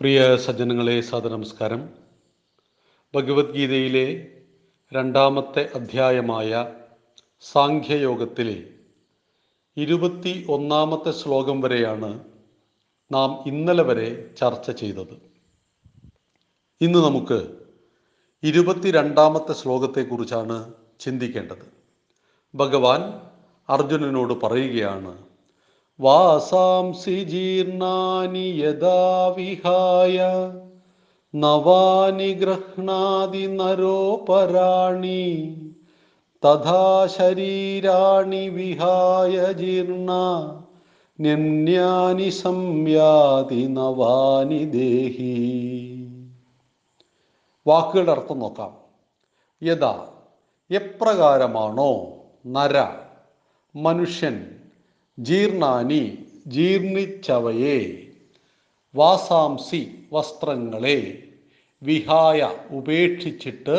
പ്രിയ സജ്ജനങ്ങളെ സാദനമസ്കാരം ഭഗവത്ഗീതയിലെ രണ്ടാമത്തെ അധ്യായമായ സാഖ്യയോഗത്തിലെ ഇരുപത്തി ഒന്നാമത്തെ ശ്ലോകം വരെയാണ് നാം ഇന്നലെ വരെ ചർച്ച ചെയ്തത്. ഇന്ന് നമുക്ക് ഇരുപത്തിരണ്ടാമത്തെ ശ്ലോകത്തെക്കുറിച്ചാണ് ചിന്തിക്കേണ്ടത്. ഭഗവാൻ അർജുനനോട് പറയുകയാണ് വാസാംസി ജീർണാനി യഥാ വിഹായ നവാനി ഗ്രഹണാദി നരോപരാണി തഥാ ശരീരാണി വിഹായ ജീർണ നിന്യാനി സംയാതി നവാനി ദേഹി. വാക്കുകളുടെ അർത്ഥം നോക്കാം. യഥാ എപ്രകാരമാണോ നര മനുഷ്യൻ ജീർണാനി ജീർണിച്ചവയെ വാസാംസി വസ്ത്രങ്ങളെ വിഹായ ഉപേക്ഷിച്ചിട്ട്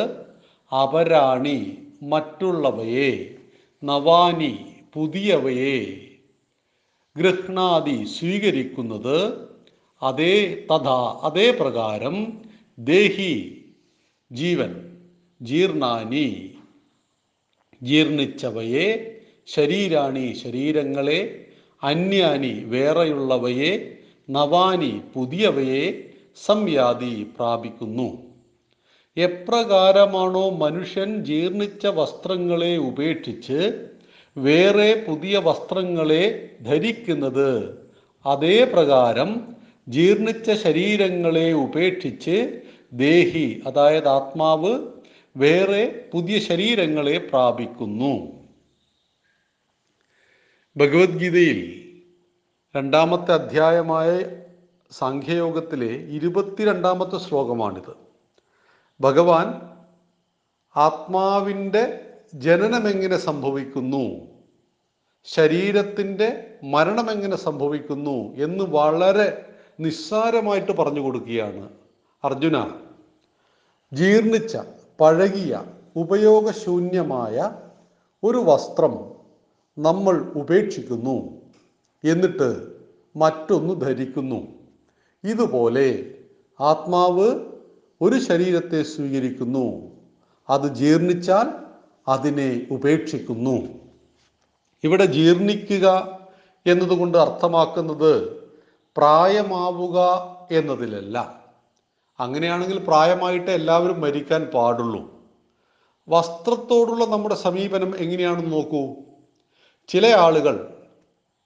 അപരാണി മറ്റുള്ളവയെ നവാനി പുതിയവയെ. ഗൃഹ്ണാദി സ്വീകരിക്കുന്നത് അതേ തഥാ അതേ പ്രകാരം ദേഹി ജീവൻ ജീർണാനി ജീർണിച്ചവയെ ശരീരാണി ശരീരങ്ങളെ അന്യാനി വേറെയുള്ളവയെ നവാനി പുതിയവയെ സംയാതി പ്രാപിക്കുന്നു. എപ്രകാരമാണോ മനുഷ്യൻ ജീർണിച്ച വസ്ത്രങ്ങളെ ഉപേക്ഷിച്ച് വേറെ പുതിയ വസ്ത്രങ്ങളെ ധരിക്കുന്നത് അതേ പ്രകാരം ജീർണിച്ച ശരീരങ്ങളെ ഉപേക്ഷിച്ച് ദേഹി അതായത് ആത്മാവ് വേറെ പുതിയ ശരീരങ്ങളെ പ്രാപിക്കുന്നു. ഭഗവത്ഗീതയിൽ രണ്ടാമത്തെ അധ്യായമായ സാഖ്യയോഗത്തിലെ ഇരുപത്തിരണ്ടാമത്തെ ശ്ലോകമാണിത്. ഭഗവാൻ ആത്മാവിന്റെ ജനനമെങ്ങനെ സംഭവിക്കുന്നു? ശരീരത്തിന്റെ മരണമെങ്ങനെ സംഭവിക്കുന്നു എന്ന് വളരെ നിസ്സാരമായിട്ട് പറഞ്ഞു കൊടുക്കുകയാണ് അർജുന. ജീർണിച്ച പഴകിയ ഉപയോഗശൂന്യമായ ഒരു വസ്ത്രം നമ്മൾ ഉപേക്ഷിക്കുന്നു എന്നിട്ട് മറ്റൊന്ന് ധരിക്കുന്നു. ഇതുപോലെ ആത്മാവ് ഒരു ശരീരത്തെ സ്വീകരിക്കുന്നു. അത് ജീർണിച്ചാൽ അതിനെ ഉപേക്ഷിക്കുന്നു. ഇവിടെ ജീർണിക്കുക എന്നതുകൊണ്ട് അർത്ഥമാക്കുന്നത് പ്രായമാവുക എന്നതിലല്ല. അങ്ങനെയാണെങ്കിൽ പ്രായമായിട്ട് എല്ലാവരും മരിക്കാൻ പാടുള്ളൂ. വസ്ത്രത്തോടുള്ള നമ്മുടെ സമീപനം എങ്ങനെയാണെന്ന് നോക്കൂ. ചില ആളുകൾ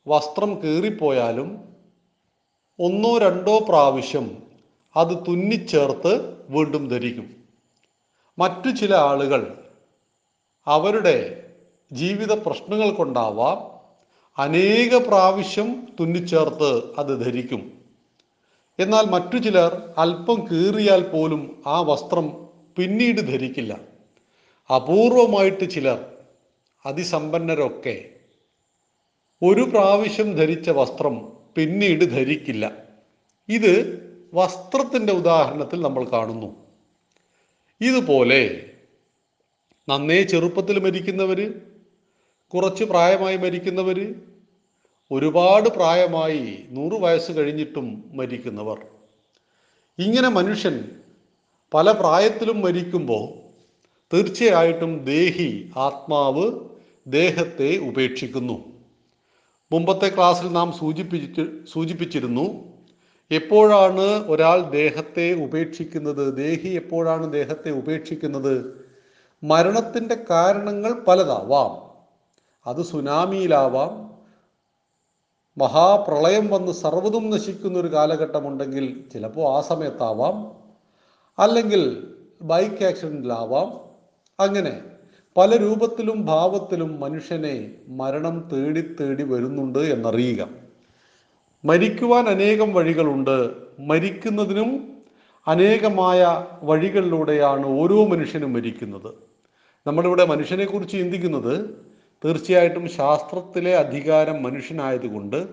വസ്ത്രം കീറിപ്പോയാലും ഒന്നോ രണ്ടോ പ്രാവശ്യം അത് തുന്നിച്ചേർത്ത് വീണ്ടും ധരിക്കും. മറ്റു ചില ആളുകൾ അവരുടെ ജീവിത പ്രശ്നങ്ങൾ കൊണ്ടാവാം അനേക പ്രാവശ്യം തുന്നിച്ചേർത്ത് അത് ധരിക്കും. എന്നാൽ മറ്റു ചിലർ അല്പം കീറിയാൽ പോലും ആ വസ്ത്രം പിന്നീട് ധരിക്കില്ല. അപൂർവമായിട്ട് ചിലർ അതിസമ്പന്നരൊക്കെ ഒരു പ്രാവശ്യം ധരിച്ച വസ്ത്രം പിന്നീട് ധരിക്കില്ല. ഇത് വസ്ത്രത്തിന്റെ ഉദാഹരണത്തിൽ നമ്മൾ കാണുന്നു. ഇതുപോലെ നന്നേ ചെറുപ്പത്തിൽ മരിക്കുന്നവർ കുറച്ച് പ്രായമായി മരിക്കുന്നവർ ഒരുപാട് പ്രായമായി നൂറ് വയസ്സ് കഴിഞ്ഞിട്ടും മരിക്കുന്നവർ. ഇങ്ങനെ മനുഷ്യൻ പല പ്രായത്തിലും മരിക്കുമ്പോൾ തീർച്ചയായിട്ടും ദേഹി ആത്മാവ് ദേഹത്തെ ഉപേക്ഷിക്കുന്നു. മുമ്പത്തെ ക്ലാസ്സിൽ നാം സൂചിപ്പിച്ച് സൂചിപ്പിച്ചിരുന്നു എപ്പോഴാണ് ഒരാൾ ദേഹത്തെ ഉപേക്ഷിക്കുന്നത്? ദേഹി എപ്പോഴാണ് ദേഹത്തെ ഉപേക്ഷിക്കുന്നത്? മരണത്തിന്റെ കാരണങ്ങൾ പലതാവാം. അത് സുനാമിയിലാവാം. മഹാപ്രളയം വന്ന് സർവതും നശിക്കുന്ന ഒരു കാലഘട്ടമുണ്ടെങ്കിൽ ചിലപ്പോൾ ആ സമയത്താവാം. അല്ലെങ്കിൽ ബൈക്ക് ആക്സിഡന്റിലാവാം അങ്ങനെ പല രൂപത്തിലും ഭാവത്തിലും മനുഷ്യനെ മരണം തേടി തേടി വരുന്നുണ്ട് എന്നറിയുക. മരിക്കുവാൻ അനേകം വഴികളുണ്ട്. മരിക്കുന്നതിനും അനേകമായ വഴികളിലൂടെയാണ് ഓരോ മനുഷ്യനും മരിക്കുന്നത്. നമ്മളിവിടെ മനുഷ്യനെക്കുറിച്ച് ചിന്തിക്കുന്നത് തീർച്ചയായിട്ടും ശാസ്ത്രത്തിലെ അധികാരം മനുഷ്യനായതുകൊണ്ട്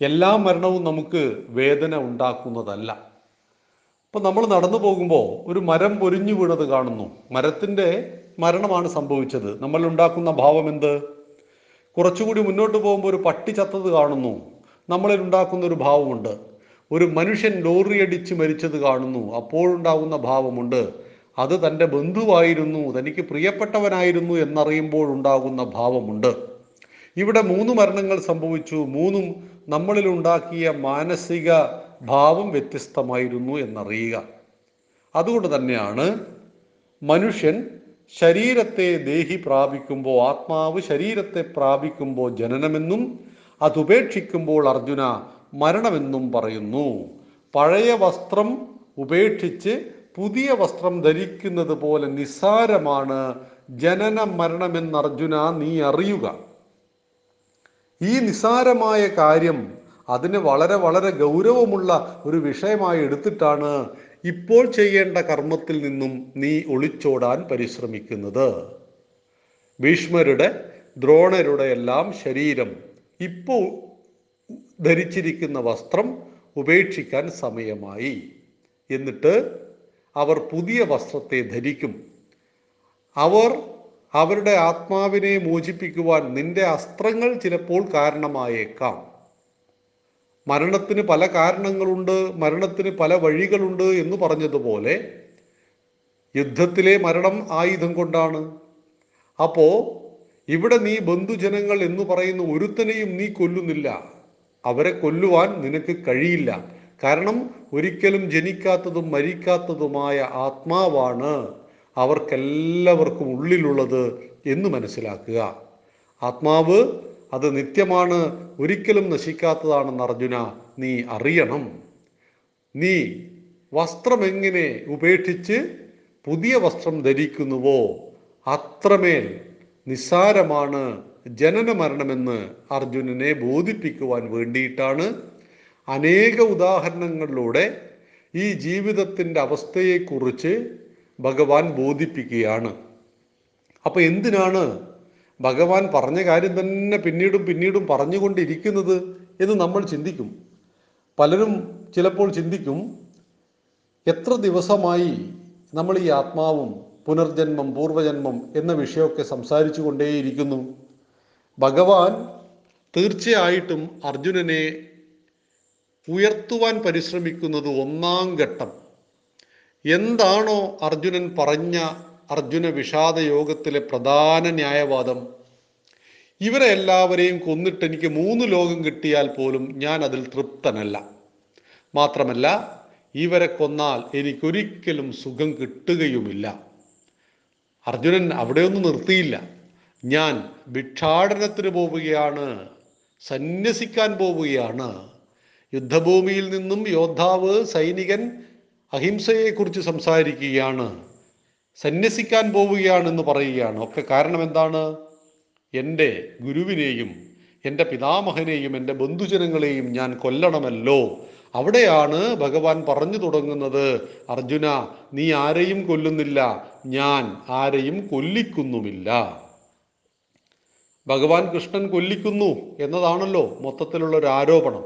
എല്ലാ മരണവും നമുക്ക് വേദന ഉണ്ടാക്കുന്നതല്ല. ഇപ്പം നമ്മൾ നടന്നു പോകുമ്പോൾ ഒരു മരം പൊരിഞ്ഞു വീണത് കാണുന്നു. മരത്തിന്റെ മരണമാണ് സംഭവിച്ചത്. നമ്മൾ ഉണ്ടാക്കുന്ന ഭാവം എന്ത് കുറച്ചുകൂടി മുന്നോട്ട് പോകുമ്പോൾ ഒരു പട്ടി ചത്തത് കാണുന്നു. നമ്മളിൽ ഉണ്ടാക്കുന്ന ഒരു ഭാവമുണ്ട്. ഒരു മനുഷ്യൻ ലോറിയടിച്ച് മരിച്ചത് കാണുന്നു. അപ്പോഴുണ്ടാകുന്ന ഭാവമുണ്ട്. അത് തന്റെ ബന്ധുവായിരുന്നു. തനിക്ക് പ്രിയപ്പെട്ടവനായിരുന്നു എന്നറിയുമ്പോഴുണ്ടാകുന്ന ഭാവമുണ്ട്. ഇവിടെ മൂന്ന് മരണങ്ങൾ സംഭവിച്ചു. മൂന്നും നമ്മളിൽ ഉണ്ടാക്കിയ മാനസിക ഭാവം വ്യത്യസ്തമായിരുന്നു എന്നറിയുക. അതുകൊണ്ട് തന്നെയാണ് മനുഷ്യൻ ശരീരത്തെ ദേഹി പ്രാപിക്കുമ്പോൾ ആത്മാവ് ശരീരത്തെ പ്രാപിക്കുമ്പോൾ ജനനമെന്നും അതുപേക്ഷിക്കുമ്പോൾ അർജുന മരണമെന്നും പറയുന്നു. പഴയ വസ്ത്രം ഉപേക്ഷിച്ച് പുതിയ വസ്ത്രം ധരിക്കുന്നത് പോലെ നിസ്സാരമാണ് ജനന മരണമെന്ന് അർജുന നീ അറിയുക. ഈ നിസ്സാരമായ കാര്യം അതിന് വളരെ വളരെ ഗൗരവമുള്ള ഒരു വിഷയമായി എടുത്തിട്ടാണ് ഇപ്പോൾ ചെയ്യേണ്ട കർമ്മത്തിൽ നിന്നും നീ ഒളിച്ചോടാൻ പരിശ്രമിക്കുന്നത്. ഭീഷ്മരുടെ ദ്രോണരുടെ എല്ലാം ശരീരം ഇപ്പോൾ ധരിച്ചിരിക്കുന്ന വസ്ത്രം ഉപേക്ഷിക്കാൻ സമയമായി. എന്നിട്ട് അവർ പുതിയ വസ്ത്രത്തെ ധരിക്കും. അവർ അവരുടെ ആത്മാവിനെ മോചിപ്പിക്കുവാൻ നിന്റെ അസ്ത്രങ്ങൾ ചിലപ്പോൾ കാരണമായേക്കാം. മരണത്തിന് പല കാരണങ്ങളുണ്ട് മരണത്തിന് പല വഴികളുണ്ട് എന്ന് പറഞ്ഞതുപോലെ യുദ്ധത്തിലെ മരണം ആയുധം കൊണ്ടാണ്. അപ്പോ ഇവിടെ നീ ബന്ധുജനങ്ങൾ എന്ന് പറയുന്ന ഒരുത്തനെയും നീ കൊല്ലുന്നില്ല. അവരെ കൊല്ലുവാൻ നിനക്ക് കഴിയില്ല. കാരണം ഒരിക്കലും ജനിക്കാത്തതും മരിക്കാത്തതുമായ ആത്മാവാണ് അവർക്കെല്ലാവർക്കും ഉള്ളിലുള്ളത് എന്ന് മനസ്സിലാക്കുക. ആത്മാവ് അത് നിത്യമാണ് ഒരിക്കലും നശിക്കാത്തതാണെന്ന് അർജുന നീ അറിയണം. നീ വസ്ത്രം എങ്ങനെ ഉപേക്ഷിച്ച് പുതിയ വസ്ത്രം ധരിക്കുന്നുവോ അത്രമേൽ നിസ്സാരമാണ് ജനന മരണമെന്ന് അർജുനനെ ബോധിപ്പിക്കുവാൻ വേണ്ടിയിട്ടാണ് അനേക ഉദാഹരണങ്ങളിലൂടെ ഈ ജീവിതത്തിന്റെ അവസ്ഥയെക്കുറിച്ച് ഭഗവാൻ ബോധിപ്പിക്കുകയാണ്. അപ്പോൾ എന്തിനാണ് ഭഗവാൻ പറഞ്ഞ കാര്യം തന്നെ പിന്നീടും പിന്നീടും പറഞ്ഞുകൊണ്ടിരിക്കുന്നത് എന്ന് നമ്മൾ ചിന്തിക്കും. പലരും ചിലപ്പോൾ ചിന്തിക്കും എത്ര ദിവസമായി നമ്മൾ ഈ ആത്മാവും പുനർജന്മം പൂർവജന്മം എന്ന വിഷയമൊക്കെ സംസാരിച്ചു കൊണ്ടേയിരിക്കുന്നു. ഭഗവാൻ തീർച്ചയായിട്ടും അർജുനനെ ഉയർത്തുവാൻ പരിശ്രമിക്കുന്നത് ഒന്നാം ഘട്ടം. എന്താണോ അർജുനൻ പറഞ്ഞ അർജുന വിഷാദ യോഗത്തിലെ പ്രധാന ന്യായവാദം. ഇവരെ എല്ലാവരെയും കൊന്നിട്ട് എനിക്ക് മൂന്ന് ലോകം കിട്ടിയാൽ പോലും ഞാൻ അതിൽ തൃപ്തനല്ല. മാത്രമല്ല ഇവരെ കൊന്നാൽ എനിക്കൊരിക്കലും സുഖം കിട്ടുകയുമില്ല. അർജുനൻ അവിടെയൊന്നും നിർത്തിയില്ല. ഞാൻ ഭിക്ഷാടനത്തിന് പോവുകയാണ് സന്യസിക്കാൻ പോവുകയാണ്. യുദ്ധഭൂമിയിൽ നിന്നും യോദ്ധാവ് സൈനികൻ അഹിംസയെക്കുറിച്ച് സംസാരിക്കുകയാണ്. സന്യസിക്കാൻ പോവുകയാണെന്ന് പറയുകയാണ്. ഒക്കെ കാരണം എന്താണ്? എന്റെ ഗുരുവിനെയും എന്റെ പിതാമഹനെയും എന്റെ ബന്ധുജനങ്ങളെയും ഞാൻ കൊല്ലണമല്ലോ. അവിടെയാണ് ഭഗവാൻ പറഞ്ഞു തുടങ്ങുന്നത് അർജുന നീ ആരെയും കൊല്ലുന്നില്ല ഞാൻ ആരെയും കൊല്ലിക്കുന്നുമില്ല. ഭഗവാൻ കൃഷ്ണൻ കൊല്ലിക്കുന്നു എന്നതാണല്ലോ മൊത്തത്തിലുള്ള ഒരു ആരോപണം.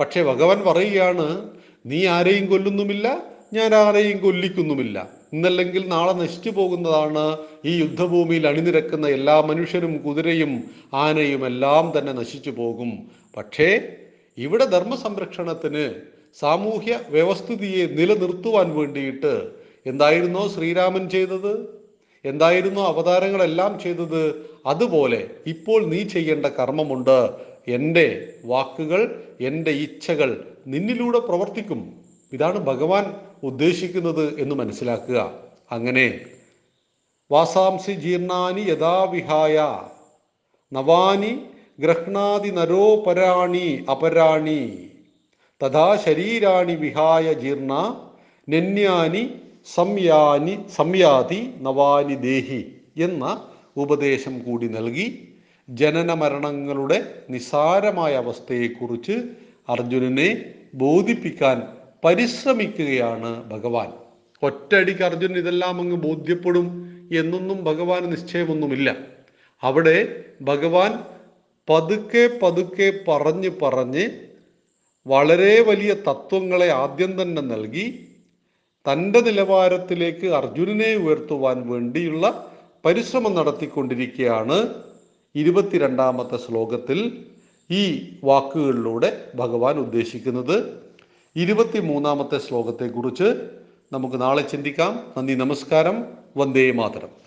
പക്ഷേ ഭഗവാൻ പറയുകയാണ് നീ ആരെയും കൊല്ലുന്നുമില്ല ഞാൻ ആരെയും കൊല്ലിക്കുന്നുമില്ല. ഇന്നല്ലെങ്കിൽ നാളെ നശിച്ചു പോകുന്നതാണ് ഈ യുദ്ധഭൂമിയിൽ അണിനിരക്കുന്ന എല്ലാ മനുഷ്യരും കുതിരയും ആനയും എല്ലാം തന്നെ നശിച്ചു പോകും. പക്ഷേ ഇവിടെ ധർമ്മ സംരക്ഷണത്തിന് സാമൂഹ്യ വ്യവസ്ഥിതിയെ നിലനിർത്തുവാൻ വേണ്ടിയിട്ട് എന്തായിരുന്നോ ശ്രീരാമൻ ചെയ്തത്? എന്തായിരുന്നോ അവതാരങ്ങളെല്ലാം ചെയ്തത്? അതുപോലെ ഇപ്പോൾ നീ ചെയ്യേണ്ട കർമ്മമുണ്ട്. എന്റെ വാക്കുകൾ എന്റെ ഇച്ഛകൾ നിന്നിലൂടെ പ്രവർത്തിക്കും. ഇതാണ് ഭഗവാൻ ഉദ്ദേശിക്കുന്നത് എന്ന് മനസ്സിലാക്കുക. അങ്ങനെ വാസാംസി ജീർണാനി യഥാവിഹായ നവാനി ഗ്രഹ്ണാതി നരോപരാണി അപരാണി തഥാ ശരീരാണി വിഹായ ജീർണ നന്യാനി സംയാനി സംയാതി നവാനി ദേഹി എന്ന ഉപദേശം കൂടി നൽകി ജനന മരണങ്ങളുടെ നിസാരമായ അവസ്ഥയെക്കുറിച്ച് അർജുനനെ ബോധിപ്പിക്കാൻ പരിശ്രമിക്കുകയാണ് ഭഗവാൻ. ഒറ്റയടിക്ക് അർജുൻ ഇതെല്ലാം അങ്ങ് ബോധ്യപ്പെടും എന്നൊന്നും ഭഗവാന് നിശ്ചയമൊന്നുമില്ല. അവിടെ ഭഗവാൻ പതുക്കെ പതുക്കെ പറഞ്ഞ് പറഞ്ഞ് വളരെ വലിയ തത്വങ്ങളെ ആദ്യം തന്നെ നൽകി തന്റെ നിലവാരത്തിലേക്ക് അർജുനനെ ഉയർത്തുവാൻ വേണ്ടിയുള്ള പരിശ്രമം നടത്തിക്കൊണ്ടിരിക്കുകയാണ് ഇരുപത്തിരണ്ടാമത്തെ ശ്ലോകത്തിൽ ഈ വാക്കുകളിലൂടെ ഭഗവാൻ ഉദ്ദേശിക്കുന്നത്. ഇരുപത്തി മൂന്നാമത്തെ ശ്ലോകത്തെക്കുറിച്ച് നമുക്ക് നാളെ ചിന്തിക്കാം. നന്ദി നമസ്കാരം. വന്ദേ മാതരം.